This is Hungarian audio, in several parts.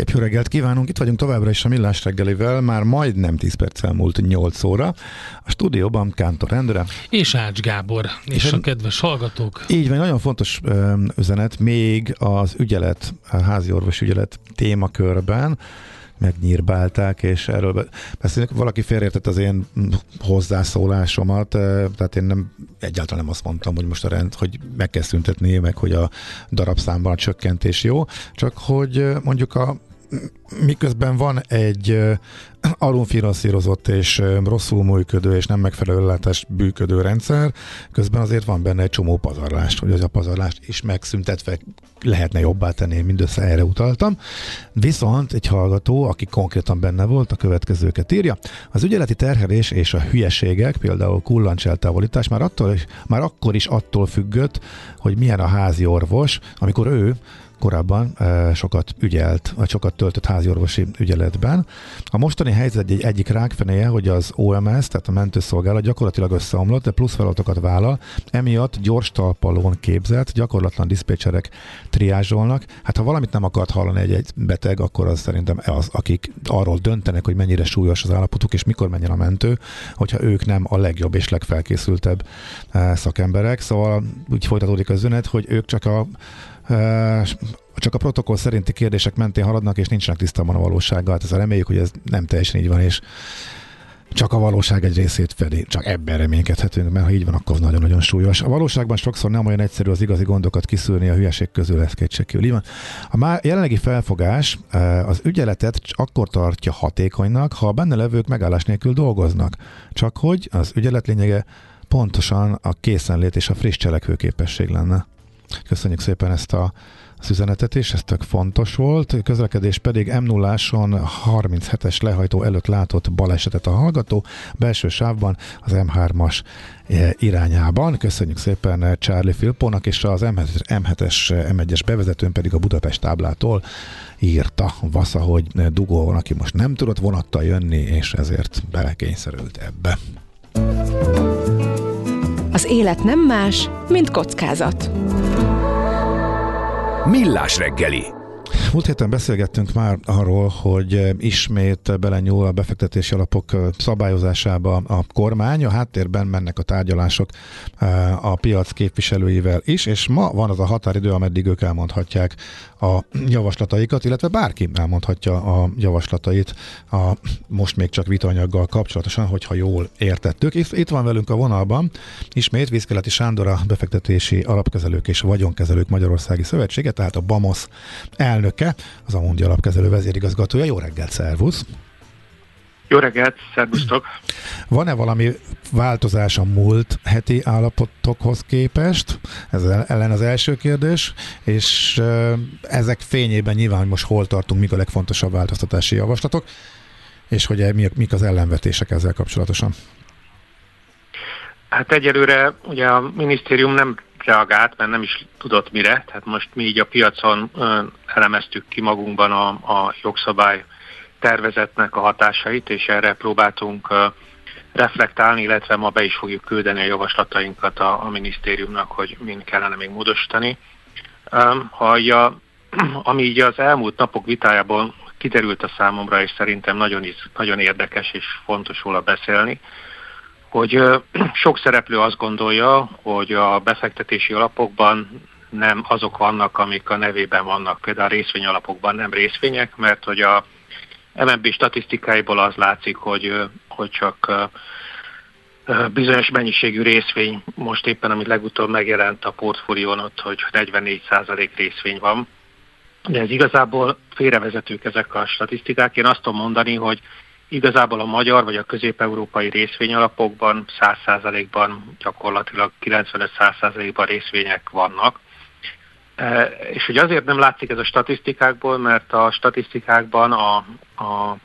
Szép jó reggelt kívánunk, itt vagyunk továbbra is a Millás reggelivel, már majdnem 10 perc elmúlt 8 óra. A stúdióban Kántor Endre. És Ács Gábor, és, és a kedves hallgatók. Így van, nagyon fontos üzenet, még az ügyelet, a házi orvos ügyelet témakörben, megnyírbálták, és erről beszélünk. Valaki félreértett az én hozzászólásomat, tehát én nem egyáltalán nem azt mondtam, hogy most a rend, hogy meg kell szüntetni, meg hogy a darabszámban a csökkentés jó, csak hogy mondjuk a miközben van egy alulfinanszírozott és rosszul működő és nem megfelelő ellátás bűködő rendszer, közben azért van benne egy csomó pazarlást, hogy az a pazarlást is megszüntetve lehetne jobbá tenni, én mindössze erre utaltam. Viszont egy hallgató, aki konkrétan benne volt, a következőket írja. Az ügyeleti terhelés és a hülyeségek, például kullancseltávolítás már, attól, már akkor is attól függött, hogy milyen a házi orvos, amikor ő korábban sokat ügyelt, vagy sokat töltött háziorvosi ügyeletben. A mostani helyzet egy egyik rákfenéje, hogy az OMS, tehát a mentőszolgálat gyakorlatilag összeomlott, de plusz feladatokat vállal, emiatt gyors talpalón képzett, gyakorlatlan diszpécserek triázsolnak. Hát ha valamit nem akart hallani egy, egy beteg, akkor az szerintem az, akik arról döntenek, hogy mennyire súlyos az állapotuk, és mikor menjen a mentő, hogyha ők nem a legjobb és legfelkészültebb szakemberek. Szóval úgy folytatódik az üzenet, hogy ők csak a csak a protokoll szerinti kérdések mentén haladnak, és nincsenek tisztában a valósággal. Hát ez reméljük, hogy ez nem teljesen így van, és csak a valóság egy részét fedi, csak ebben reménykedhetünk, mert ha így van, akkor nagyon-nagyon súlyos. A valóságban sokszor nem olyan egyszerű az igazi gondokat kiszűrni a hülyeség közül, ez kétségkívül. A már jelenlegi felfogás az ügyeletet akkor tartja hatékonynak, ha a benne levők megállás nélkül dolgoznak. Csak hogy az ügyelet lényege pontosan a készenlét és a friss cselekvőképesség lenne. Köszönjük szépen ezt a az üzenetet is, ez tök fontos volt. Közlekedés pedig m 0 37-es lehajtó előtt látott balesetet a hallgató, belső sávban az M3-as e, irányában. Köszönjük szépen Charlie Filpónak, és az M7-es, M1-es bevezetőn pedig a Budapest táblától írta Vasza, hogy dugó van, aki most nem tudott vonattal jönni, és ezért belekényszerült ebbe. Az élet nem más, mint kockázat. Millás reggeli Múlt héten beszélgettünk már arról, hogy ismét belenyúl a befektetési alapok szabályozásába a kormány, a háttérben mennek a tárgyalások a piac képviselőivel is, és ma van az a határidő, ameddig ők elmondhatják a javaslataikat, illetve bárki elmondhatja a javaslatait a most még csak vitanyaggal kapcsolatosan, hogyha jól értettük. Itt van velünk a vonalban ismét Vízkeleti Sándor a befektetési alapkezelők és vagyonkezelők Magyarországi Szövetsége, tehát a BAMOS elnöke, az a Mundi alapkezelő vezérigazgatója. Jó reggelt, szervusz! Jó reggelt, szervusztok! Van-e valami változás a múlt heti állapotokhoz képest? Ez ellen az első kérdés, és ezek fényében nyilván, hogy most hol tartunk, mik a legfontosabb változtatási javaslatok, és hogy mik az ellenvetések ezzel kapcsolatosan? Hát egyelőre ugye a minisztérium nem reagált, mert nem is tudott mire, tehát most mi így a piacon elemeztük ki magunkban a, a jogszabály tervezetnek a hatásait, és erre próbáltunk reflektálni, illetve ma be is fogjuk küldeni a javaslatainkat a, a minisztériumnak, hogy mind kellene még módosítani. Ha a, ami így az elmúlt napok vitájában kiderült a számomra, és szerintem nagyon, is, nagyon érdekes és fontos róla beszélni, hogy sok szereplő azt gondolja, hogy a befektetési alapokban nem azok vannak, amik a nevében vannak. Például a részvényalapokban nem részvények, mert hogy a MNB statisztikáiból az látszik, hogy, hogy csak bizonyos mennyiségű részvény, most éppen, amit legutóbb megjelent a portfólión ott, hogy 44% részvény van. De ez igazából félrevezetők ezek a statisztikák. Én azt tudom mondani, hogy igazából a magyar vagy a közép-európai részvényalapokban 100%-ban gyakorlatilag 95-100%-ban részvények vannak. E, és hogy azért nem látszik ez a statisztikákból, mert a statisztikákban a, a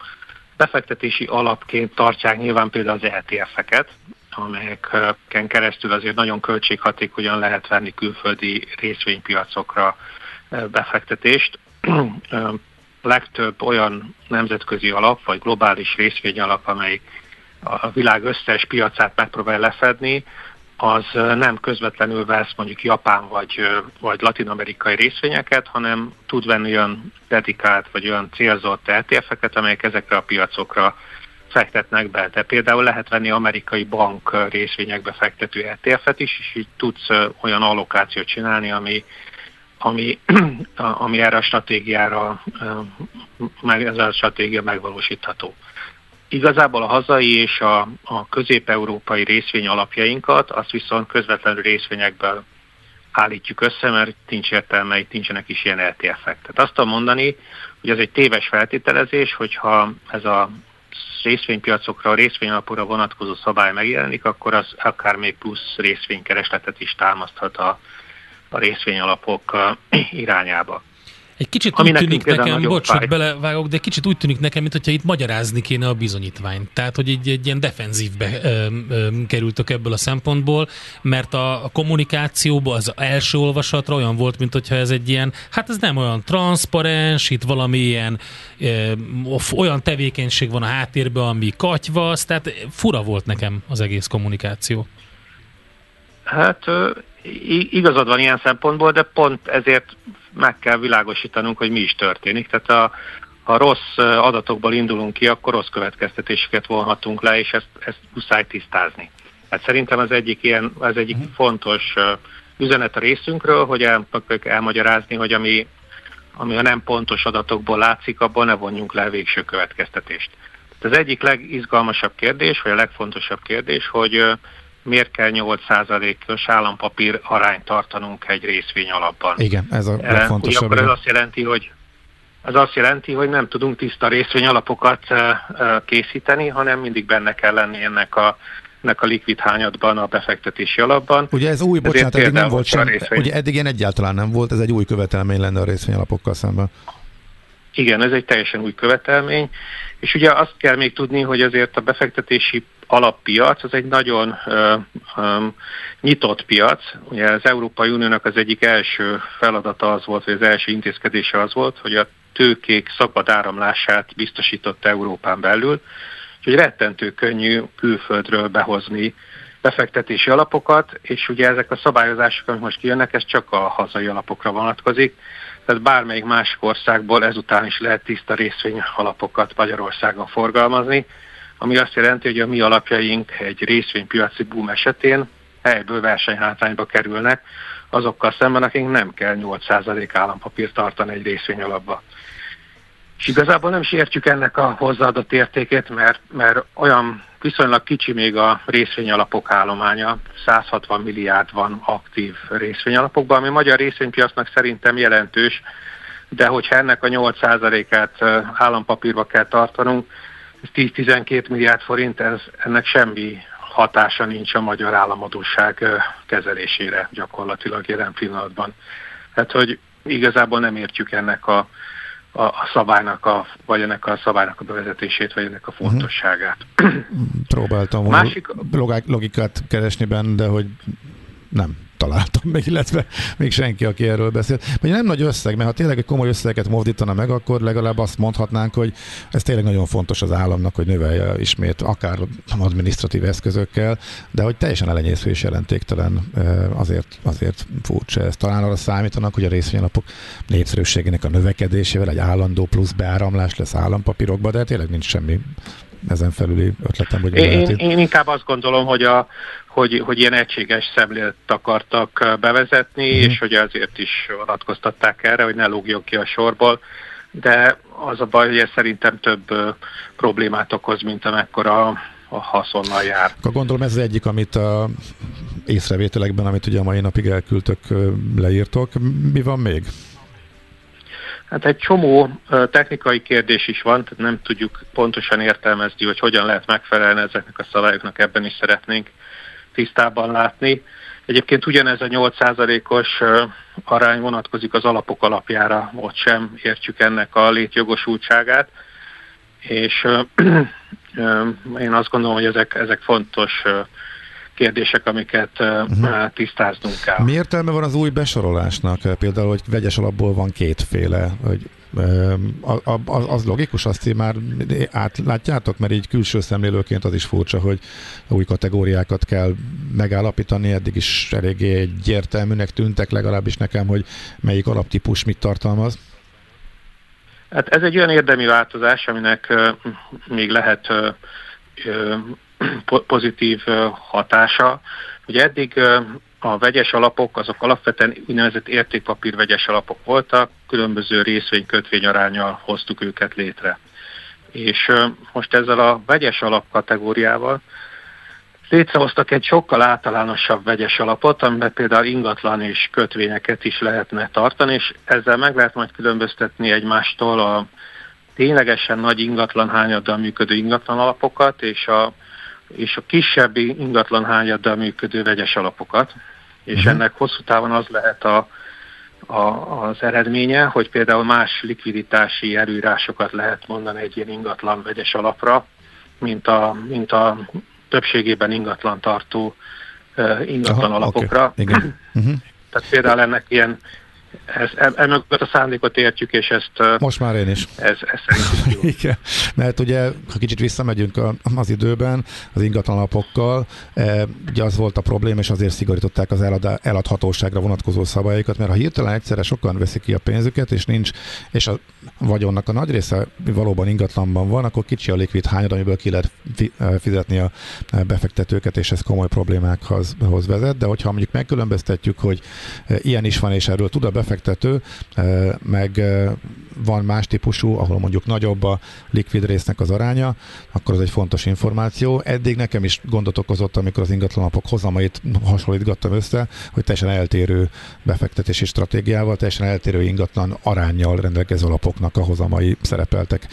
befektetési alapként tartják nyilván például az ETF-eket, amelyeken keresztül azért nagyon költséghatékonyan lehet venni külföldi részvénypiacokra e, befektetést. Legtöbb olyan nemzetközi alap, vagy globális részvényalap, amely a világ összes piacát megpróbál lefedni, az nem közvetlenül vesz mondjuk japán vagy, vagy latin-amerikai részvényeket, hanem tud venni olyan dedikált vagy olyan célzott ETF-eket, amelyek ezekre a piacokra fektetnek be. De például lehet venni amerikai bank részvényekbe fektető ETF-et is, és így tudsz olyan allokációt csinálni, ami, ami, ami erre a stratégiára, meg ez a stratégia megvalósítható. Igazából a hazai és a, a közép-európai részvény alapjainkat, azt viszont közvetlenül részvényekből állítjuk össze, mert nincs értelme, itt nincsenek is ilyen LTF-ek. Tehát azt tudom mondani, hogy ez egy téves feltételezés, hogyha ez a részvénypiacokra, a részvényalapúra vonatkozó szabály megjelenik, akkor az akár még plusz részvénykeresletet is támaszthat a, a részvényalapok irányába. Egy kicsit Ami úgy tűnik nekem, bocs, hogy belevágok, de kicsit úgy tűnik nekem, mintha itt magyarázni kéne a bizonyítványt. Tehát, hogy egy, egy ilyen defenzívbe ö, ö, kerültök ebből a szempontból, mert a, a kommunikációban az első olvasatra olyan volt, mint hogyha ez egy ilyen, hát ez nem olyan transzparens, itt valami ilyen ö, olyan tevékenység van a háttérben, ami katyvasz, tehát fura volt nekem az egész kommunikáció. Hát igazad van ilyen szempontból, de pont ezért meg kell világosítanunk, hogy mi is történik. Tehát a, ha rossz adatokból indulunk ki, akkor rossz következtetéseket vonhatunk le, és ezt, ezt muszáj tisztázni. Hát szerintem az egyik ilyen, az egyik uh-huh. fontos üzenet a részünkről, hogy el, elmagyarázni, hogy ami, ami a nem pontos adatokból látszik, abból ne vonjunk le végső következtetést. Tehát az egyik legizgalmasabb kérdés, vagy a legfontosabb kérdés, hogy miért kell 8%-os állampapír arányt tartanunk egy részvény alapban. Igen, ez a legfontosabb. Akkor ez azt jelenti, hogy ez azt jelenti, hogy nem tudunk tiszta részvény alapokat készíteni, hanem mindig benne kell lenni ennek a ennek a likvid hányadban, a befektetési alapban. Ugye ez új, bocsánat, eddig nem volt sem, ugye eddig ilyen egyáltalán nem volt, ez egy új követelmény lenne a részvényalapokkal szemben. Igen, ez egy teljesen új követelmény, és ugye azt kell még tudni, hogy azért a befektetési alappiac az egy nagyon ö, ö, nyitott piac. Ugye az Európai Uniónak az egyik első feladata az volt, vagy az első intézkedése az volt, hogy a tőkék szabad áramlását biztosította Európán belül, úgyhogy rettentő könnyű külföldről behozni befektetési alapokat, és ugye ezek a szabályozások, amik most kijönnek, ez csak a hazai alapokra vonatkozik, tehát bármelyik másik országból ezután is lehet tiszta részvény alapokat Magyarországon forgalmazni, ami azt jelenti, hogy a mi alapjaink egy részvénypiaci boom esetén helyből versenyhátrányba kerülnek, azokkal szemben, akik nem kell 8% állampapírt tartani egy részvény alapba. És igazából nem is értjük ennek a hozzáadott értékét, mert, mert olyan viszonylag kicsi még a részvényalapok állománya, 160 milliárd van aktív részvényalapokban, ami magyar részvénypiacnak szerintem jelentős, de hogyha ennek a 8%-át állampapírba kell tartanunk, ez 10-12 milliárd forint, ez, ennek semmi hatása nincs a magyar államadóság kezelésére gyakorlatilag jelen pillanatban. Tehát, hogy igazából nem értjük ennek a a, a szabálynak, a, vagy ennek a szabálynak a bevezetését, vagy ennek a mhm. fontosságát. Próbáltam Másik... logikát keresni benne, de hogy nem találtam meg, illetve még senki, aki erről beszél. Vagy nem nagy összeg, mert ha tényleg egy komoly összeget mozdítana meg, akkor legalább azt mondhatnánk, hogy ez tényleg nagyon fontos az államnak, hogy növelje ismét akár administratív eszközökkel, de hogy teljesen elenyésző és jelentéktelen azért, azért furcsa ez. Talán arra számítanak, hogy a részvényalapok népszerűségének a növekedésével egy állandó plusz beáramlás lesz állampapírokba, de tényleg nincs semmi ezen felüli ötletem, hogy én, én inkább azt gondolom, hogy, a, hogy, hogy ilyen egységes szemlélt akartak bevezetni, uh-huh. és hogy ezért is vonatkoztatták erre, hogy ne lógjon ki a sorból, de az a baj, hogy ez szerintem több problémát okoz, mint amekkora a haszonnal jár. Akkor gondolom ez az egyik, amit a észrevételekben, amit ugye a mai napig elküldtök, leírtok. Mi van még? Hát egy csomó technikai kérdés is van, tehát nem tudjuk pontosan értelmezni, hogy hogyan lehet megfelelni ezeknek a szabályoknak, ebben is szeretnénk tisztában látni. Egyébként ugyanez a 8%-os arány vonatkozik az alapok alapjára, ott sem értjük ennek a létjogosultságát, és én azt gondolom, hogy ezek, ezek fontos kérdések, amiket uh-huh. tisztáznunk kell. Mi értelme van az új besorolásnak? Például, hogy vegyes alapból van kétféle, hogy az logikus, azt így már átlátjátok, mert így külső szemlélőként az is furcsa, hogy új kategóriákat kell megállapítani, eddig is eléggé egyértelműnek tűntek legalábbis nekem, hogy melyik alaptípus mit tartalmaz. Hát ez egy olyan érdemi változás, aminek még lehet pozitív hatása. Ugye eddig a vegyes alapok, azok alapvetően úgynevezett értékpapír vegyes alapok voltak, különböző részvény-kötvény arányal hoztuk őket létre. És most ezzel a vegyes alap kategóriával létrehoztak egy sokkal általánosabb vegyes alapot, amiben például ingatlan és kötvényeket is lehetne tartani, és ezzel meg lehet majd különböztetni egymástól a ténylegesen nagy ingatlan hányaddal működő ingatlan alapokat, és a, és a kisebbi ingatlan hányaddal működő vegyes alapokat. És uh-huh. ennek hosszú távon az lehet a, a, az eredménye, hogy például más likviditási előírásokat lehet mondani egy ilyen ingatlan vegyes alapra, mint a, mint a többségében ingatlan tartó uh, ingatlan Aha, alapokra. Okay. Igen. Uh-huh. Tehát például ennek ilyen ez, emögött a szándékot értjük, és ezt... Most már én is. Ez, ez. Igen, mert ugye, ha kicsit visszamegyünk az időben, az ingatlanapokkal, ugye az volt a probléma, és azért szigorították az elad, eladhatóságra vonatkozó szabályokat, mert ha hirtelen egyszerre sokan veszik ki a pénzüket, és nincs, és a vagyonnak a nagy része valóban ingatlanban van, akkor kicsi a likvid hányad, amiből ki lehet fizetni a befektetőket, és ez komoly problémákhoz vezet, de hogyha mondjuk megkülönböztetjük, hogy ilyen is van, és erről tud a befektető, meg van más típusú, ahol mondjuk nagyobb a likvid résznek az aránya, akkor az egy fontos információ. Eddig nekem is gondot okozott, amikor az ingatlanapok hozamait hasonlítgattam össze, hogy teljesen eltérő befektetési stratégiával, teljesen eltérő ingatlan arányjal rendelkező alapoknak a hozamai szerepeltek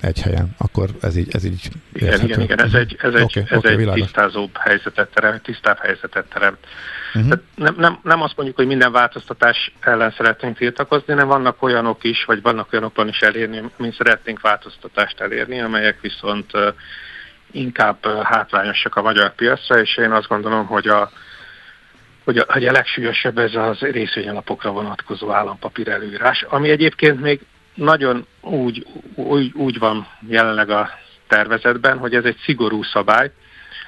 egy helyen. Akkor ez így, ez így igen, igen, igen, ez egy, ez egy, okay, ez okay, egy tisztázóbb helyzetet teremt, tisztább helyzetet teremt. Uh-huh. nem, nem, nem azt mondjuk, hogy minden változtatás ellen szeretnénk tiltakozni, hanem vannak olyanok is, vagy vannak olyanokban is elérni, mint szeretnénk változtatást elérni, amelyek viszont inkább hátrányosak a magyar piacra, és én azt gondolom, hogy a, hogy a, hogy a legsúlyosabb ez az részvényalapokra vonatkozó állampapír előírás, ami egyébként még nagyon úgy, úgy, úgy van jelenleg a tervezetben, hogy ez egy szigorú szabály,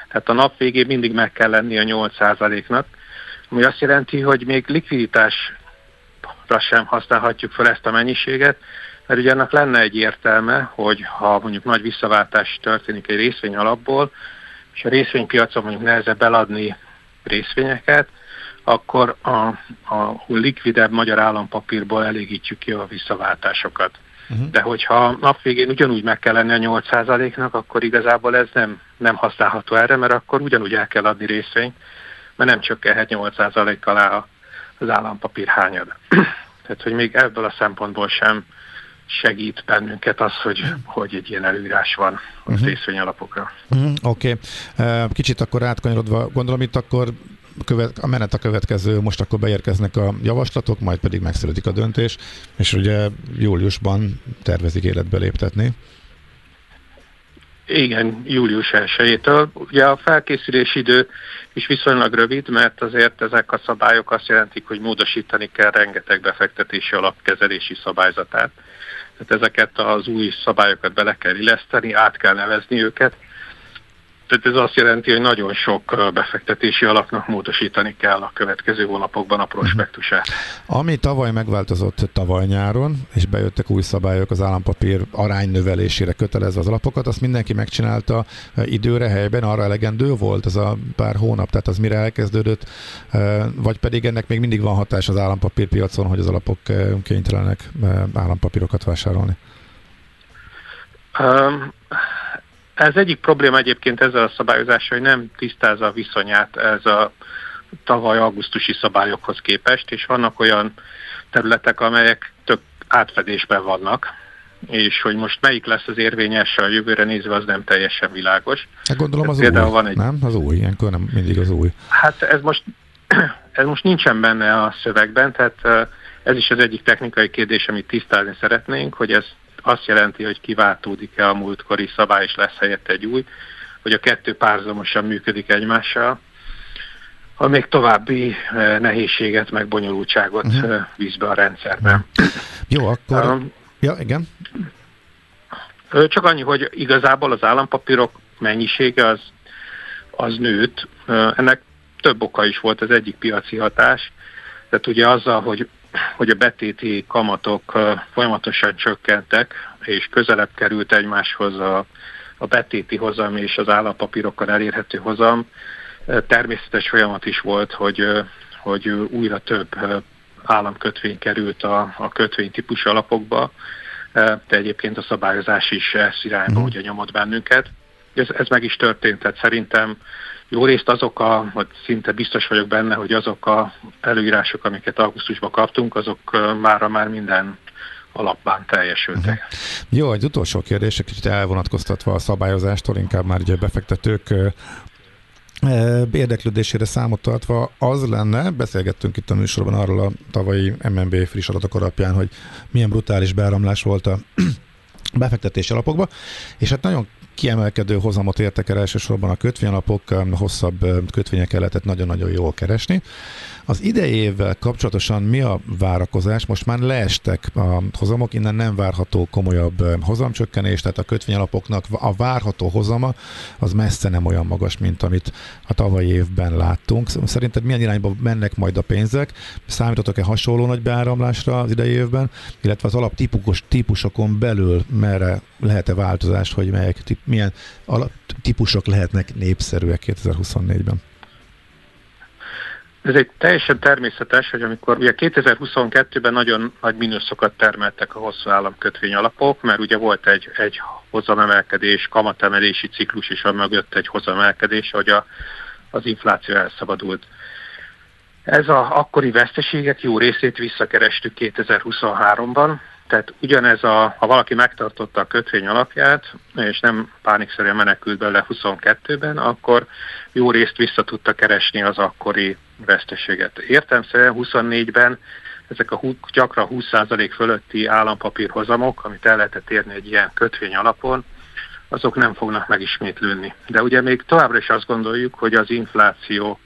tehát a nap végén mindig meg kell lenni a 8%-nak, ami azt jelenti, hogy még likviditásra sem használhatjuk fel ezt a mennyiséget, mert ugye annak lenne egy értelme, hogy ha mondjuk nagy visszaváltás történik egy részvény alapból, és a részvénypiacon mondjuk nehezebb eladni részvényeket, akkor a, a likvidebb magyar állampapírból elégítjük ki a visszaváltásokat. Uh-huh. De hogyha nap végén ugyanúgy meg kell lenni a 8%-nak, akkor igazából ez nem, nem használható erre, mert akkor ugyanúgy el kell adni részvényt, mert nem csökkenhet 8%-kal alá az állampapír hányad. Tehát, hogy még ebből a szempontból sem segít bennünket az, hogy, hogy egy ilyen előírás van a uh-huh. részvényalapokra. Uh-huh. Oké. Okay. Kicsit akkor átkanyarodva, gondolom itt akkor követ, a menet a következő, most akkor beérkeznek a javaslatok, majd pedig megszületik a döntés, és ugye júliusban tervezik életbe léptetni. Igen, július 1-től. Ugye a felkészülési idő is viszonylag rövid, mert azért ezek a szabályok azt jelentik, hogy módosítani kell rengeteg befektetési alapkezelési szabályzatát. Tehát ezeket az új szabályokat bele kell illeszteni, át kell nevezni őket, tehát ez azt jelenti, hogy nagyon sok befektetési alapnak módosítani kell a következő hónapokban a prospektusát. Ami tavaly megváltozott tavaly nyáron, és bejöttek új szabályok az állampapír aránynövelésére kötelezve az alapokat, azt mindenki megcsinálta időre, helyben, arra elegendő volt az a pár hónap, tehát az mire elkezdődött, vagy pedig ennek még mindig van hatás az állampapírpiacon, hogy az alapok kénytelenek állampapírokat vásárolni? Um, ez egyik probléma egyébként ezzel a szabályozással, hogy nem tisztázza a viszonyát ez a tavaly augusztusi szabályokhoz képest, és vannak olyan területek, amelyek tök átfedésben vannak, és hogy most melyik lesz az érvényes a jövőre nézve, az nem teljesen világos. Hát gondolom az új, van egy... nem? Az új, ilyenkor nem mindig az új. Hát ez most, ez most nincsen benne a szövegben, tehát ez is az egyik technikai kérdés, amit tisztázni szeretnénk, hogy ez azt jelenti, hogy kiváltódik-e a múltkori szabály, és lesz helyette egy új, hogy a kettő párzamosan működik egymással. a még további nehézséget, meg bonyolultságot uh-huh. víz be a rendszerbe. Jó, akkor... Um, ja, igen. Csak annyi, hogy igazából az állampapírok mennyisége az, az nőtt. Ennek több oka is volt, az egyik piaci hatás. Tehát ugye azzal, hogy, hogy a betéti kamatok folyamatosan csökkentek, és közelebb került egymáshoz a, a betéti hozam és az állampapírokkal elérhető hozam, természetes folyamat is volt, hogy, hogy újra több államkötvény került a, a kötvénytípus alapokba, de egyébként a szabályozás is ezt irányba, uh-huh. nyomott bennünket. Ez, ez meg is történt, tehát szerintem jó részt azok a, vagy szinte biztos vagyok benne, hogy azok a előírások, amiket augusztusban kaptunk, azok mára már minden alapban teljesültek. Uh-huh. Jó, egy utolsó kérdés, egy kicsit elvonatkoztatva a szabályozástól, inkább már ugye befektetők érdeklődésére számot tartva az lenne, beszélgettünk itt a műsorban arról a tavalyi MNB friss adatok alapján, hogy milyen brutális beáramlás volt a befektetési alapokba, és hát nagyon kiemelkedő hozamot értek el elsősorban a kötvényalapok, hosszabb kötvények lehetett nagyon-nagyon jól keresni. Az idejével kapcsolatosan mi a várakozás? Most már leestek a hozamok, innen nem várható komolyabb hozamcsökkenés, tehát a kötvényalapoknak a várható hozama az messze nem olyan magas, mint amit a tavalyi évben láttunk. Szerinted milyen irányba mennek majd a pénzek? Számítotok-e hasonló nagy beáramlásra az idei évben, illetve az alaptípus típusokon belül merre lehet-e változás, hogy melyek, milyen típusok lehetnek népszerűek 2024-ben? Ez egy teljesen természetes, hogy amikor ugye 2022-ben nagyon nagy mínuszokat termeltek a hosszú államkötvény alapok, mert ugye volt egy, egy hozamemelkedés, kamatemelési ciklus is, a mögött egy hozamemelkedés, hogy a, az infláció elszabadult. Ez a akkori veszteségek jó részét visszakerestük 2023-ban, tehát ugyanez a, ha valaki megtartotta a kötvény alapját, és nem pánikszerűen menekült bele 22-ben, akkor jó részt vissza tudta keresni az akkori veszteséget. Értelmszerűen 24-ben ezek a gyakran 20% fölötti állampapírhozamok, amit el lehetett érni egy ilyen kötvény alapon, azok nem fognak megismétlődni. De ugye még továbbra is azt gondoljuk, hogy az infláció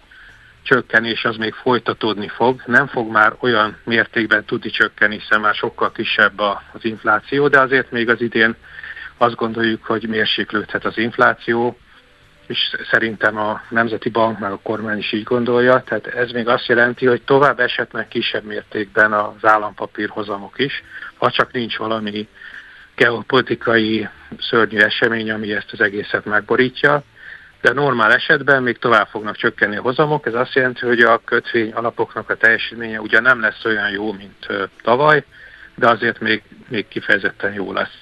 csökkenés az még folytatódni fog. Nem fog már olyan mértékben tudni csökkenni, hiszen már sokkal kisebb az infláció, de azért még az idén azt gondoljuk, hogy mérséklődhet az infláció, és szerintem a Nemzeti Bank meg a kormány is így gondolja, tehát ez még azt jelenti, hogy tovább esetnek kisebb mértékben az állampapírhozamok is, ha csak nincs valami geopolitikai szörnyű esemény, ami ezt az egészet megborítja, de normál esetben még tovább fognak csökkenni a hozamok. Ez azt jelenti, hogy a kötvény alapoknak a teljesítménye ugyan nem lesz olyan jó, mint tavaly, de azért még, még kifejezetten jó lesz.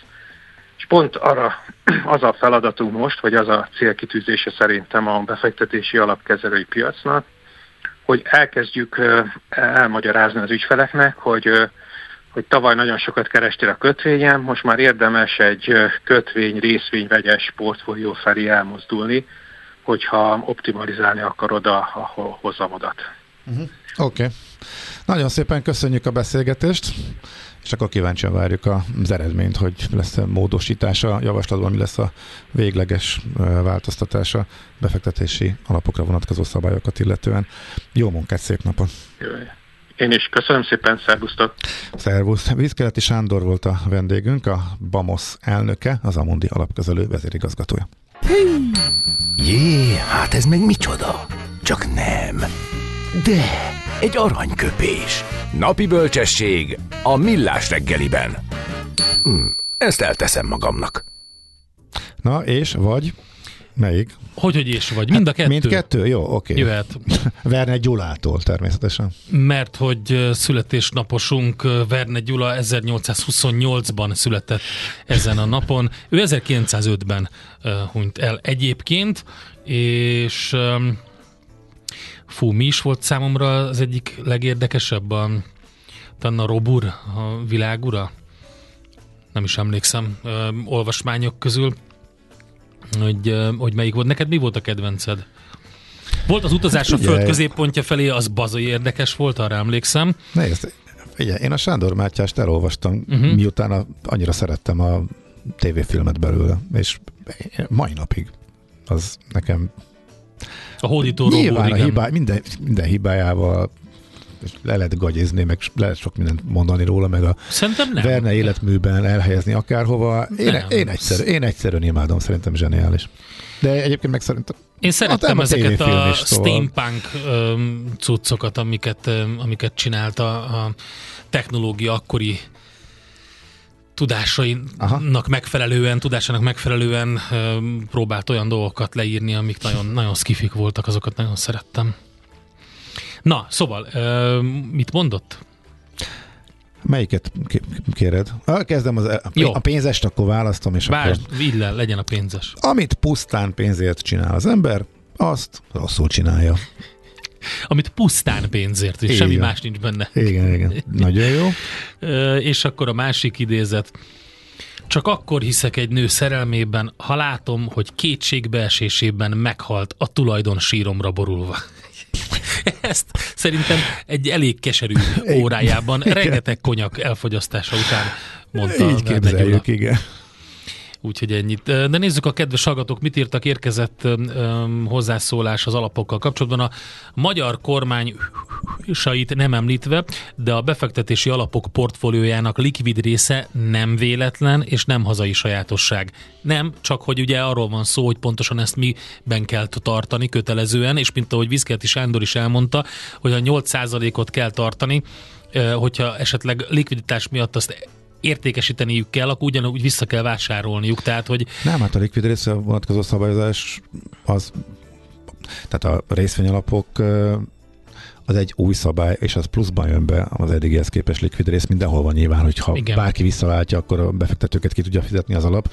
És pont arra az a feladatunk most, vagy az a célkitűzése szerintem a befektetési alapkezelői piacnak, hogy elkezdjük elmagyarázni az ügyfeleknek, hogy hogy tavaly nagyon sokat kerestél a kötvényen, most már érdemes egy kötvény, részvény, vegyes portfólió felé elmozdulni, hogyha optimalizálni akarod a, a hozamodat. Uh-huh. Oké. Okay. Nagyon szépen köszönjük a beszélgetést, és akkor kíváncsian várjuk az eredményt, hogy lesz -e módosítása javaslatban, mi lesz a végleges változtatása befektetési alapokra vonatkozó szabályokat illetően. Jó munkát, szép napot! Én is köszönöm szépen, szervusztok! Szervusz! Vízkeleti Sándor volt a vendégünk, a BAMOS elnöke, az Amundi alapkezelő vezérigazgatója. Jé, hát ez meg micsoda? Csak nem. De, egy aranyköpés. Napi bölcsesség a millás reggeliben. Hm, ezt elteszem magamnak. Na, és vagy? Melyik? Hogy, hogy és vagy? Mind a kettő. Mind kettő? Jó, oké. Okay. Jöhet. Verne Gyulától természetesen. Mert hogy születésnaposunk Verne Gyula 1828-ban született ezen a napon. Ő 1905-ben hunyt el egyébként, és fú, mi is volt számomra az egyik legérdekesebb? A, a Robur, a világura? Nem is emlékszem, olvasmányok közül hogy, hogy melyik volt. Neked mi volt a kedvenced? Volt az utazás a föld középpontja felé, az bazai érdekes volt, arra emlékszem. Nézd, figyelj, én a Sándor Mátyást elolvastam, uh-huh. miután a, annyira szerettem a tévéfilmet belőle, és mai napig az nekem A hódító Nyilván robó, a hibá, minden, minden hibájával le lehet gagyizni, meg lehet sok mindent mondani róla, meg a Szerintem nem. Verne életműben elhelyezni akárhova. Én, nem. én, egyszerű, én egyszerűen imádom, szerintem zseniális. De egyébként meg szerintem én szerettem a ezeket a is, szóval. steampunk um, cuccokat, amiket, um, amiket csinált a, a technológia akkori tudásainak Aha. megfelelően, tudásának megfelelően um, próbált olyan dolgokat leírni, amik nagyon, nagyon skifik voltak, azokat nagyon szerettem. Na, szóval, uh, mit mondott? Melyiket kéred? Kezdem az, Jó. a pénzest, akkor választom, és Bár, akkor... vidd le, legyen a pénzes. Amit pusztán pénzért csinál az ember, azt rosszul csinálja. Amit pusztán pénzért, és igen. semmi más nincs benne. Igen, igen. Nagyon jó. és akkor a másik idézet. Csak akkor hiszek egy nő szerelmében, ha látom, hogy kétségbeesésében meghalt a tulajdon síromra borulva. Ezt szerintem egy elég keserű órájában, rengeteg konyak elfogyasztása után mondta. Így képzeljük, igen. Úgyhogy ennyit. De nézzük a kedves hallgatók, mit írtak, érkezett um, hozzászólás az alapokkal kapcsolatban. A magyar kormány sait nem említve, de a befektetési alapok portfóliójának likvid része nem véletlen és nem hazai sajátosság. Nem, csak hogy ugye arról van szó, hogy pontosan ezt miben kell tartani kötelezően, és mint ahogy Viszkelti Sándor is elmondta, hogy a 8%-ot kell tartani, hogyha esetleg likviditás miatt azt értékesíteniük kell, akkor ugyanúgy vissza kell vásárolniuk. Tehát, hogy... Nem, hát a likvid része vonatkozó szabályozás az, tehát a részvényalapok az egy új szabály, és az pluszban jön be az eddigihez képes likvid rész. Mindenhol van nyilván, hogy ha Igen. bárki visszaváltja, akkor a befektetőket ki tudja fizetni az alap.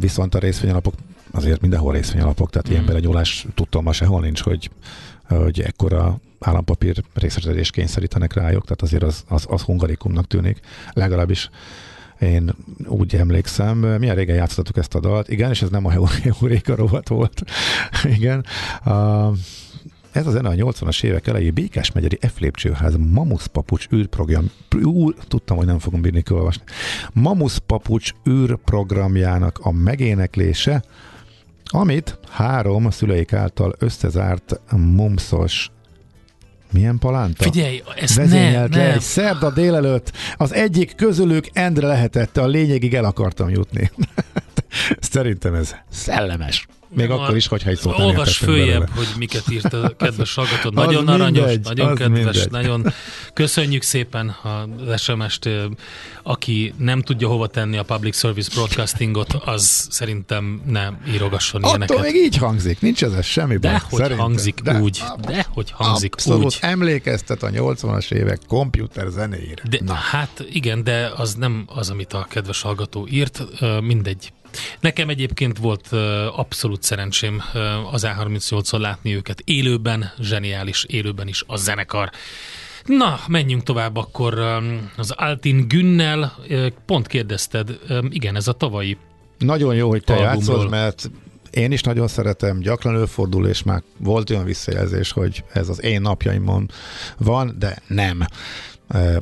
Viszont a részvényalapok azért mindenhol részvényalapok, tehát mm. ilyen belenyúlás tudtom ma sehol nincs, hogy hogy ekkora állampapír részesedés kényszerítenek rájuk, tehát azért az, az, az hungarikumnak tűnik, legalábbis én úgy emlékszem, milyen régen játszottuk ezt a dalt, igen, és ez nem a Euréka rovat volt, igen. A, ez a zene a 80-as évek elejé Békás megyeri F lépcsőház Mamusz Papucs űrprogram, úr, tudtam, hogy nem fogom bírni kiolvasni, Mamusz Papucs űrprogramjának a megéneklése, amit három szüleik által összezárt mumszos milyen palánta? Figyelj, ez Vezényelt ne, le nem. egy szerda délelőtt. Az egyik közülük Endre lehetett, a lényegig el akartam jutni. Szerintem ez szellemes. Még a, akkor is, hogyha egy szót Olvas följebb, belőle. hogy miket írt a kedves hallgató. Nagyon az aranyos, mindegy, nagyon kedves, mindegy. nagyon köszönjük szépen az SMS-t. Aki nem tudja hova tenni a public service broadcastingot, az szerintem nem írogasson Attól ilyeneket. még így hangzik, nincs ez semmi baj. De hogy hangzik de, úgy, de hogy hangzik abszolút úgy. emlékeztet a 80-as évek komputer zenéjére. De, Na. Hát igen, de az nem az, amit a kedves hallgató írt, mindegy Nekem egyébként volt abszolút szerencsém az A38-on látni őket élőben, zseniális élőben is a zenekar. Na, menjünk tovább akkor az Altin Günnel. Pont kérdezted, igen, ez a tavalyi Nagyon jó, hogy te játszol, mert én is nagyon szeretem, gyakran előfordul, és már volt olyan visszajelzés, hogy ez az én napjaimon van, de nem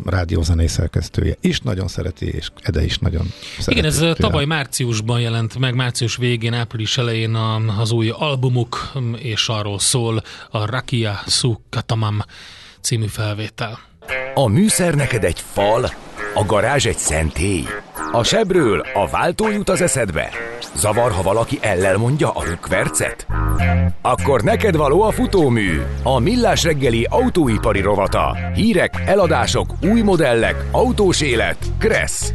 rádiózenei szerkesztője is nagyon szereti, és Ede is nagyon szereti. Igen, ez tőle. tavaly márciusban jelent meg, március végén, április elején az új albumuk, és arról szól a Rakia Su Katamam című felvétel. A műszer neked egy fal, a garázs egy szentély. A sebről a váltó jut az eszedbe. Zavar, ha valaki ellel mondja a rükvercet? Akkor neked való a futómű, a millás reggeli autóipari rovata. Hírek, eladások, új modellek, autós élet. Kressz.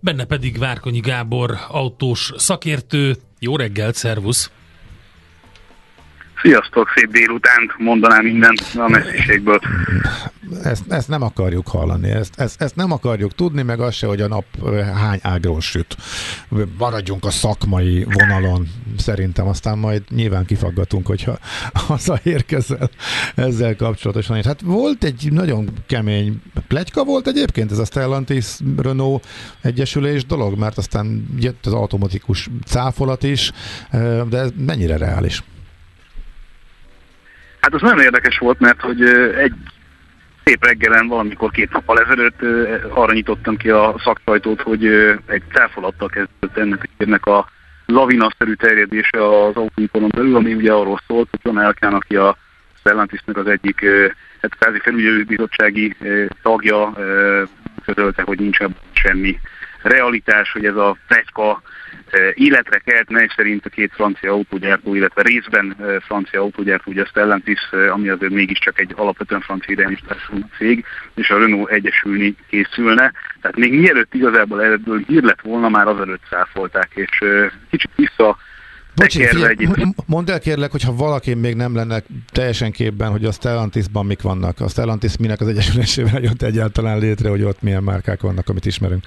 Benne pedig Várkonyi Gábor, autós szakértő. Jó reggelt, szervusz! Sziasztok, szép délutánt, mondanám minden a messziségből. Ezt, ezt nem akarjuk hallani, ezt, ezt, ezt nem akarjuk tudni, meg az se, hogy a nap hány ágról süt. Maradjunk a szakmai vonalon, szerintem aztán majd nyilván kifaggatunk, hogyha hazaérkezel ezzel kapcsolatosan. Hát volt egy nagyon kemény plegyka volt egyébként ez a Stellantis Renault egyesülés dolog, mert aztán jött az automatikus cáfolat is, de ez mennyire reális? Hát az nagyon érdekes volt, mert hogy egy szép reggelen, valamikor két nappal ezelőtt arra nyitottam ki a szaksajtót, hogy egy cáfolattal kezdődött ennek, ennek a lavinaszerű terjedése az autóiparon belül, ami ugye arról szólt, hogy John Elkán, aki a Stellantisnak az egyik hát kvázi felügyelőbizottsági tagja közölte, hogy nincs semmi realitás, hogy ez a plegyka életre kelt, mely szerint a két francia autógyártó, illetve részben francia autógyártó, ugye a Stellantis, ami azért mégiscsak egy alapvetően francia irányítású cég, és a Renault egyesülni készülne. Tehát még mielőtt igazából ebből hír lett volna, már azelőtt száfolták, és kicsit vissza Bocsi, mondd el kérlek, hogyha valaki még nem lenne teljesen képben, hogy a Stellantisban mik vannak. A Stellantis minek az egyesülésével jött egyáltalán létre, hogy ott milyen márkák vannak, amit ismerünk.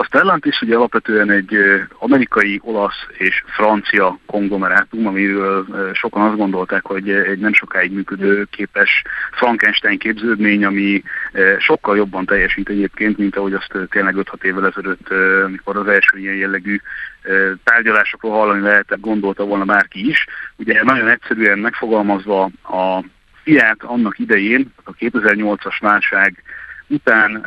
A Stellantis ugye alapvetően egy amerikai, olasz és francia konglomerátum, amiről sokan azt gondolták, hogy egy nem sokáig működő képes Frankenstein képződmény, ami sokkal jobban teljesít egyébként, mint ahogy azt tényleg 5-6 évvel ezelőtt, mikor az első ilyen jellegű tárgyalásokról hallani lehetett, gondolta volna bárki is. Ugye nagyon egyszerűen megfogalmazva a Fiat annak idején, a 2008-as válság után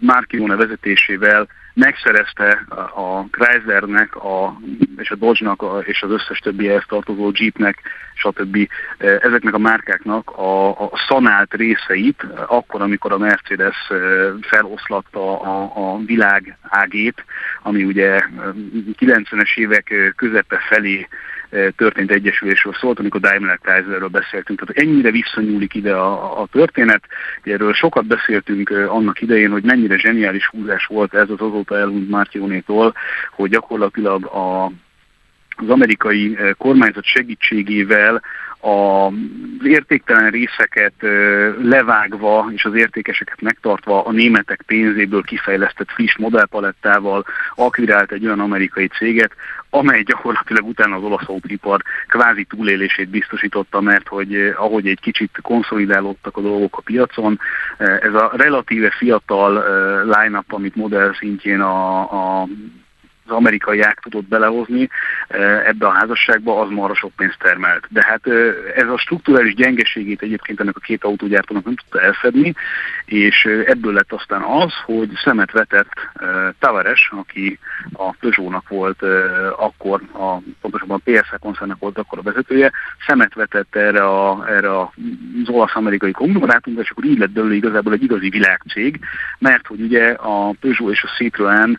Marchione vezetésével megszerezte a Chryslernek a, és a Dodge-nak a, és az összes többi ehhez tartozó Jeepnek, stb. ezeknek a márkáknak a, a szanált részeit, akkor, amikor a Mercedes feloszlatta a, a világ ágét, ami ugye 90-es évek közepe felé történt egyesülésről szólt, amikor Daimler Chryslerről beszéltünk. Tehát ennyire visszanyúlik ide a, a történet. Erről sokat beszéltünk annak idején, hogy mennyire zseniális húzás volt ez az azóta elhunyt Mártyónétól, hogy gyakorlatilag a az amerikai kormányzat segítségével az értéktelen részeket levágva és az értékeseket megtartva a németek pénzéből kifejlesztett friss modellpalettával akvirált egy olyan amerikai céget, amely gyakorlatilag utána az olasz autóipar kvázi túlélését biztosította, mert hogy eh, ahogy egy kicsit konszolidálódtak a dolgok a piacon, eh, ez a relatíve fiatal eh, line-up, amit modell szintjén a, a az amerikaiák tudott belehozni ebbe a házasságba, az marra sok pénzt termelt. De hát ez a strukturális gyengeségét egyébként ennek a két autógyártónak nem tudta elfedni, és ebből lett aztán az, hogy szemet vetett Tavares, aki a Peugeot-nak volt akkor, a, pontosabban a PSA koncernek volt akkor a vezetője, szemet vetett erre, a, erre az olasz-amerikai konglomerátumra, és akkor így lett belőle igazából egy igazi világcég, mert hogy ugye a Peugeot és a Citroën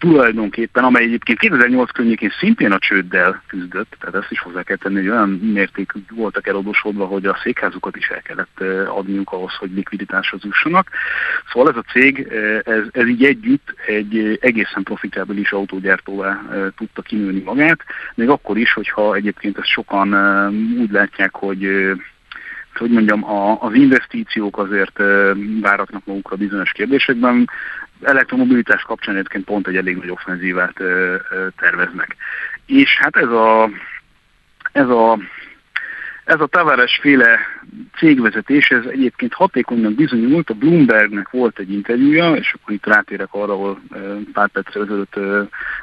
tulajdonképpen, amely egyébként 2008 környékén szintén a csőddel küzdött, tehát ezt is hozzá kell tenni, hogy olyan mérték voltak eladósodva, hogy a székházukat is el kellett adniuk ahhoz, hogy likviditáshoz jussanak. Szóval ez a cég, ez, ez így együtt egy egészen profitábilis autógyártóvá tudta kinőni magát, még akkor is, hogyha egyébként ezt sokan úgy látják, hogy hogy mondjam, a, az investíciók azért váratnak magukra bizonyos kérdésekben elektromobilitás kapcsán egyébként pont egy elég nagy offenzívát terveznek. És hát ez a, ez a ez a Tavares féle cégvezetés, ez egyébként hatékonynak bizonyult, a Bloombergnek volt egy interjúja, és akkor itt rátérek arra, ahol pár perccel ezelőtt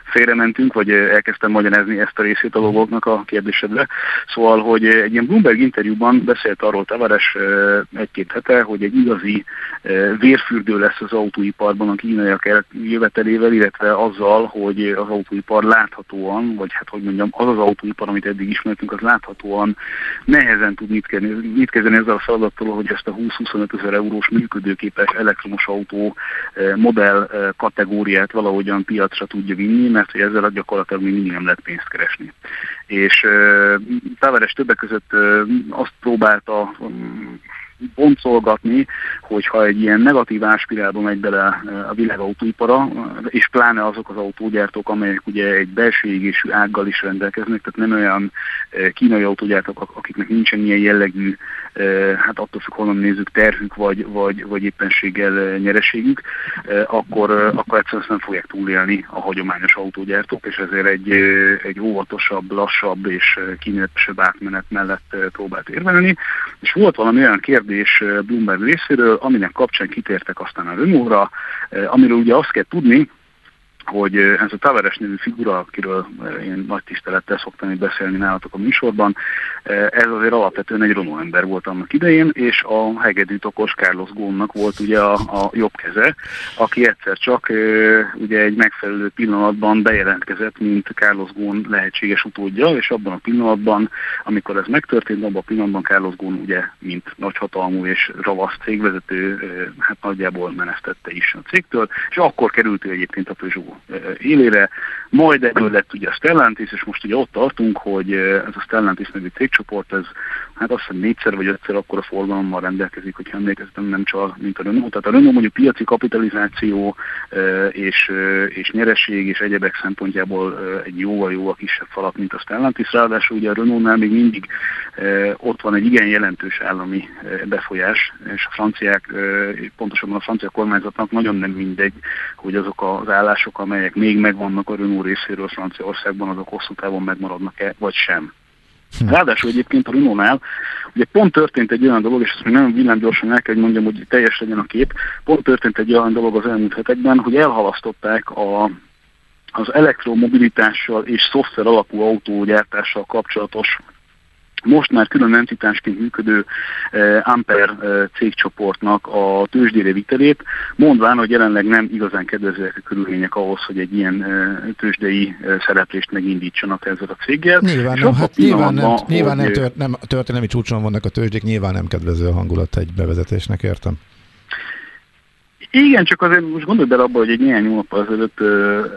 félrementünk, vagy elkezdtem magyarázni ezt a részét a dolgoknak a kérdésedre. Szóval, hogy egy ilyen Bloomberg interjúban beszélt arról Tavares egy-két hete, hogy egy igazi vérfürdő lesz az autóiparban a kínaiak jövetelével, illetve azzal, hogy az autóipar láthatóan, vagy hát hogy mondjam, az az autóipar, amit eddig ismertünk, az láthatóan nehezen tud mit kezdeni, mit kezdeni ezzel a feladattal, hogy ezt a 20-25 ezer eurós működőképes elektromos autó eh, modell eh, kategóriát valahogyan piacra tudja vinni, mert hogy ezzel gyakorlatilag még mindig nem lehet pénzt keresni. És uh, Tavares többek között azt próbálta um, boncolgatni, hogyha egy ilyen negatív áspirálba megy bele a világ autóipara, és pláne azok az autógyártók, amelyek ugye egy belső égésű ággal is rendelkeznek, tehát nem olyan kínai autógyártók, akiknek nincsen ilyen jellegű, hát attól függ, honnan nézzük, terhük, vagy, vagy, vagy éppenséggel nyereségük, akkor, akkor egyszerűen nem fogják túlélni a hagyományos autógyártók, és ezért egy, egy óvatosabb, lassabb és kinézetesebb átmenet mellett próbált érvelni. És volt valami olyan kérdés Bloomberg részéről, aminek kapcsán kitértek aztán a Renault-ra, amiről ugye azt kell tudni, hogy ez a Tavares nevű figura, akiről én nagy tisztelettel szoktam itt beszélni nálatok a műsorban, ez azért alapvetően egy Renault ember volt annak idején, és a hegedűt okos Carlos Gónnak volt ugye a, a jobb keze, aki egyszer csak ugye egy megfelelő pillanatban bejelentkezett, mint Carlos Gón lehetséges utódja, és abban a pillanatban, amikor ez megtörtént, abban a pillanatban Carlos Gón ugye, mint nagyhatalmú és ravasz cégvezető, hát nagyjából menesztette is a cégtől, és akkor került ő egyébként a Peugeot élére, majd ebből lett ugye a Stellantis, és most ugye ott tartunk, hogy ez a Stellantis nevű cégcsoport, ez hát azt hiszem négyszer vagy ötször akkor a forgalommal rendelkezik, hogyha emlékeztem, nem csak, mint a Renault. Tehát a Renault mondjuk piaci kapitalizáció és, és nyereség és egyebek szempontjából egy jóval-jóval kisebb falak, mint a Stellantis. Ráadásul ugye a Renault-nál még mindig ott van egy igen jelentős állami befolyás, és a franciák, pontosabban a francia kormányzatnak nagyon nem mindegy, hogy azok az állások, amelyek még megvannak a Renault részéről Franciaországban, azok hosszú távon megmaradnak-e, vagy sem. Hm. Ráadásul egyébként a Renault-nál ugye pont történt egy olyan dolog, és ezt még nem villám gyorsan el kell, hogy mondjam, hogy teljes legyen a kép, pont történt egy olyan dolog az elmúlt hetekben, hogy elhalasztották a, az elektromobilitással és szoftver alapú autógyártással kapcsolatos most már külön entitásként működő eh, Amper eh, cégcsoportnak a tőzsdére vitelét, mondván, hogy jelenleg nem igazán kedvezőek a körülmények ahhoz, hogy egy ilyen eh, tőzsdei szereplést megindítsanak ezzel a céggel. Nyilván nem, hát nyilván, nem, nyilván nem, tört, nem történelmi csúcson vannak a tőzsdék, nyilván nem kedvező a hangulat egy bevezetésnek, értem. Igen, csak azért most gondolj bele abba, hogy egy néhány hónap ezelőtt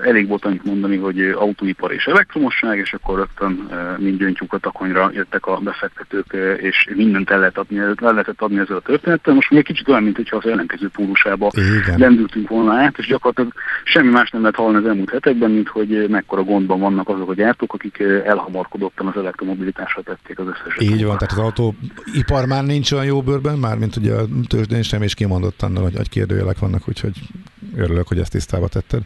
elég volt annyit mondani, hogy autóipar és elektromosság, és akkor rögtön mind gyöngytyúk a takonyra jöttek a befektetők, és mindent el, lehet adni, el lehetett adni ezzel a történettel. Most még egy kicsit olyan, mintha az ellenkező pólusába lendültünk volna át, és gyakorlatilag semmi más nem lehet hallani az elmúlt hetekben, mint hogy mekkora gondban vannak azok a gyártók, akik elhamarkodottan az elektromobilitásra tették az összes. Így van, tehát az autóipar már nincs olyan jó bőrben, már mint ugye a tőzsdén sem, és kimondottan, hogy, hogy kérdőjelek vannak, úgyhogy örülök, hogy ezt tisztába tetted.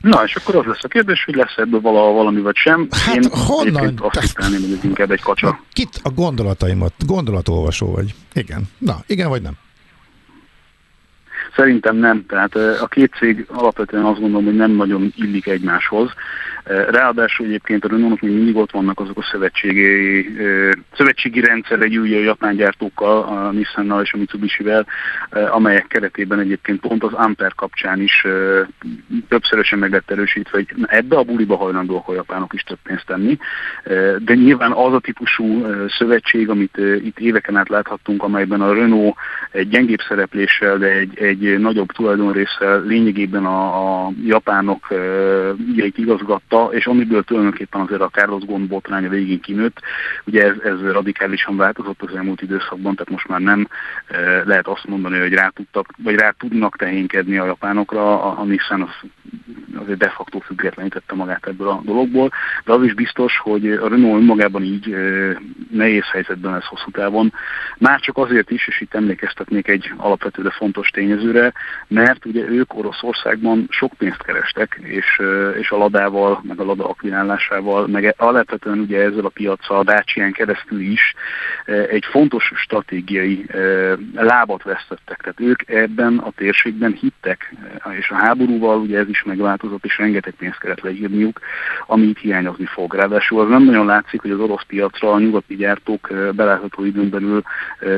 Na, és akkor az lesz a kérdés, hogy lesz ebből valahol valami vagy sem. Hát Én honnan? azt hiszem, hogy ez inkább egy kacsa. Kit a gondolataimat, gondolatolvasó vagy. Igen. Na, igen vagy nem? Szerintem nem. Tehát a két cég alapvetően azt gondolom, hogy nem nagyon illik egymáshoz. Ráadásul egyébként a Renault még mindig ott vannak azok a szövetségi, szövetségi rendszerei ugye a japán gyártókkal, a Nissannal és a Mitsubishi-vel, amelyek keretében egyébként pont az Amper kapcsán is többszörösen meg lett erősítve, hogy ebbe a buliba hajlandóak a japánok is több pénzt tenni. De nyilván az a típusú szövetség, amit itt éveken át láthattunk, amelyben a Renault egy gyengébb szerepléssel, de egy, egy nagyobb tulajdonrészsel lényegében a, a japánok ügyeit igazgatta, és amiből tulajdonképpen azért a Carlos Gond botránya végén kinőtt, ugye ez, ez radikálisan változott az elmúlt időszakban, tehát most már nem lehet azt mondani, hogy rá tudtak, vagy rá tudnak tehénkedni a japánokra, a, a Nissan az azért de facto függetlenítette magát ebből a dologból, de az is biztos, hogy a Renault önmagában így nehéz helyzetben lesz hosszú távon, már csak azért is, és itt emlékeztetnék egy alapvető, de fontos tényezőre, mert ugye ők Oroszországban sok pénzt kerestek, és, e, és a ladával meg a Lada akvinálásával, meg alapvetően ugye ezzel a piacsal, a Dacian keresztül is e, egy fontos stratégiai e, lábat vesztettek. Tehát ők ebben a térségben hittek, e, és a háborúval ugye ez is megváltozott, és rengeteg pénzt kellett leírniuk, ami itt hiányozni fog. Ráadásul az nem nagyon látszik, hogy az orosz piacra a nyugati gyártók belátható időn belül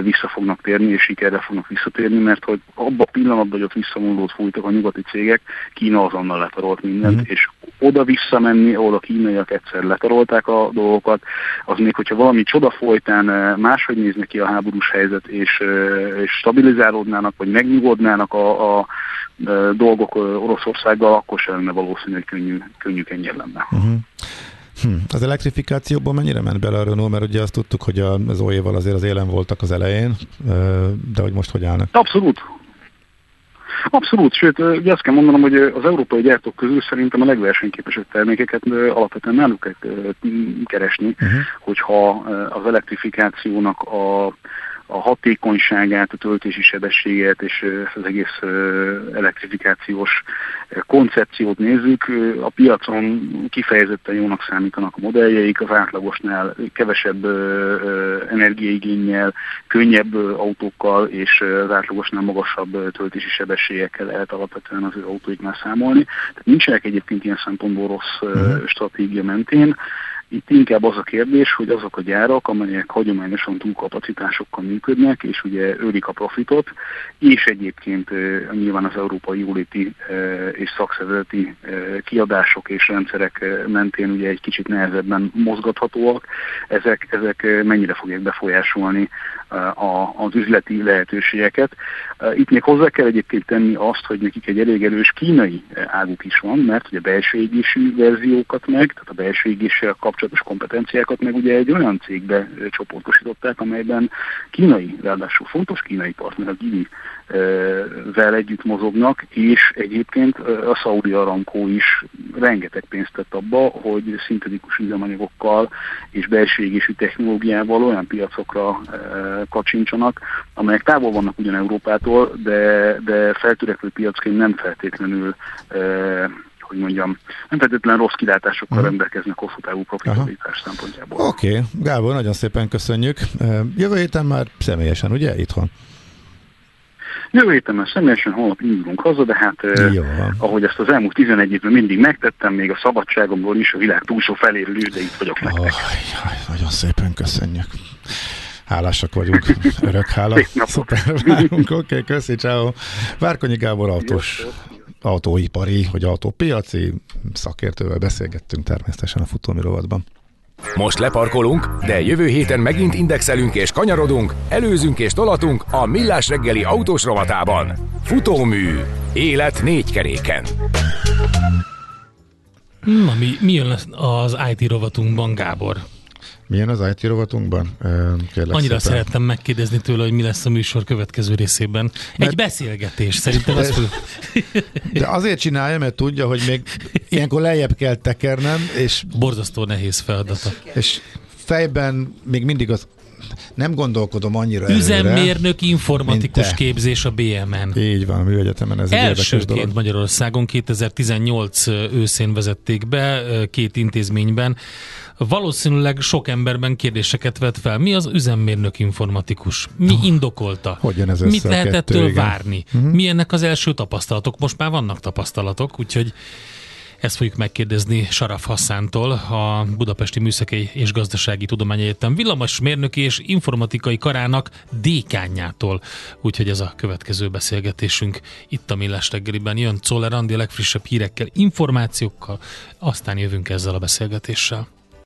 vissza fognak térni, és sikerre fognak visszatérni, mert hogy abban a pillanatban, hogy ott visszamondót fújtak a nyugati cégek, Kína azonnal letarolt mindent, mm. és oda-vissza menni, ahol a kínaiak egyszer letarolták a dolgokat, az még, hogyha valami csoda folytán eh, máshogy néznek ki a háborús helyzet, és, eh, és stabilizálódnának, vagy megnyugodnának a, a eh, dolgok Oroszországgal, akkor sem lenne valószínű, hogy könnyű, könnyű kenyér lenne. Uh-huh. Hm. Az elektrifikációban mennyire ment bele a Renault, mert ugye azt tudtuk, hogy az OE-val azért az élen voltak az elején, de hogy most hogy állnak? Abszolút, Abszolút, sőt, ugye azt kell mondanom, hogy az európai gyártók közül szerintem a legversenyképesebb termékeket alapvetően náluk kell keresni, uh-huh. hogyha az elektrifikációnak a a hatékonyságát, a töltési sebességet és az egész elektrifikációs koncepciót nézzük, a piacon kifejezetten jónak számítanak a modelljeik, az átlagosnál kevesebb energiaigényel, könnyebb autókkal és az átlagosnál magasabb töltési sebességekkel lehet alapvetően az ő autóiknál számolni. Tehát nincsenek egyébként ilyen szempontból rossz uh-huh. stratégia mentén. Itt inkább az a kérdés, hogy azok a gyárak, amelyek hagyományosan túlkapacitásokkal működnek, és ugye őrik a profitot, és egyébként nyilván az európai jóléti és szakszervezeti kiadások és rendszerek mentén ugye egy kicsit nehezebben mozgathatóak, ezek, ezek mennyire fogják befolyásolni a, az üzleti lehetőségeket. Itt még hozzá kell egyébként tenni azt, hogy nekik egy elég erős kínai águk is van, mert ugye belső égésű verziókat meg, tehát a belső égéssel kapcsolatos kompetenciákat meg ugye egy olyan cégbe csoportosították, amelyben kínai, ráadásul fontos kínai partner, a Gini vel együtt mozognak, és egyébként a Saudi Aramco is rengeteg pénzt tett abba, hogy szintetikus üzemanyagokkal és belső égésű technológiával olyan piacokra kacsincsanak, amelyek távol vannak ugyan Európától, de, de feltörekvő piacként nem feltétlenül hogy mondjam, nem feltétlenül rossz kilátásokkal uh-huh. rendelkeznek hosszú távú profitabilitás szempontjából. Oké, okay. Gábor, nagyon szépen köszönjük. Jövő héten már személyesen, ugye, itthon? Jövő héten már személyesen holnap indulunk haza, de hát Jó. eh, ahogy ezt az elmúlt 11 évben mindig megtettem, még a szabadságomról is, a világ túlsó feléről is, de itt vagyok nektek. Oh, jaj, nagyon szépen köszönjük. Hálásak vagyunk, örök hála. Szuper, várunk, oké, okay, köszi, ciao. Várkonyi Gábor autós, autóipari, vagy autópiaci szakértővel beszélgettünk természetesen a futómi rovatban. Most leparkolunk, de jövő héten megint indexelünk és kanyarodunk, előzünk és tolatunk a Millás reggeli autós rovatában. Futómű. Élet négy keréken. Na, mi, mi jön az IT rovatunkban, Gábor? Milyen az IT rovatunkban? Kérlek Annyira szépen. szerettem megkérdezni tőle, hogy mi lesz a műsor következő részében. Egy mert, beszélgetés, szerintem az fő. De azért csinálja, mert tudja, hogy még ilyenkor lejjebb kell tekernem, és... Borzasztó nehéz feladata. És fejben még mindig az nem gondolkodom annyira Üzemmérnök informatikus képzés a BMN. Így van, a műegyetemen ez Elsőként egy dolog. Magyarországon 2018 őszén vezették be két intézményben valószínűleg sok emberben kérdéseket vet fel. Mi az üzemmérnök informatikus? Mi indokolta? Hogyan ez Mit lehet ettől várni? Uh-huh. Mhm. Mi ennek az első tapasztalatok? Most már vannak tapasztalatok, úgyhogy ezt fogjuk megkérdezni Saraf Hassántól, a Budapesti Műszaki és Gazdasági Tudományegyetem villamos mérnöki és informatikai karának dékányától. Úgyhogy ez a következő beszélgetésünk itt a Millás reggeliben. Jön Czoller Andi a legfrissebb hírekkel, információkkal, aztán jövünk ezzel a beszélgetéssel.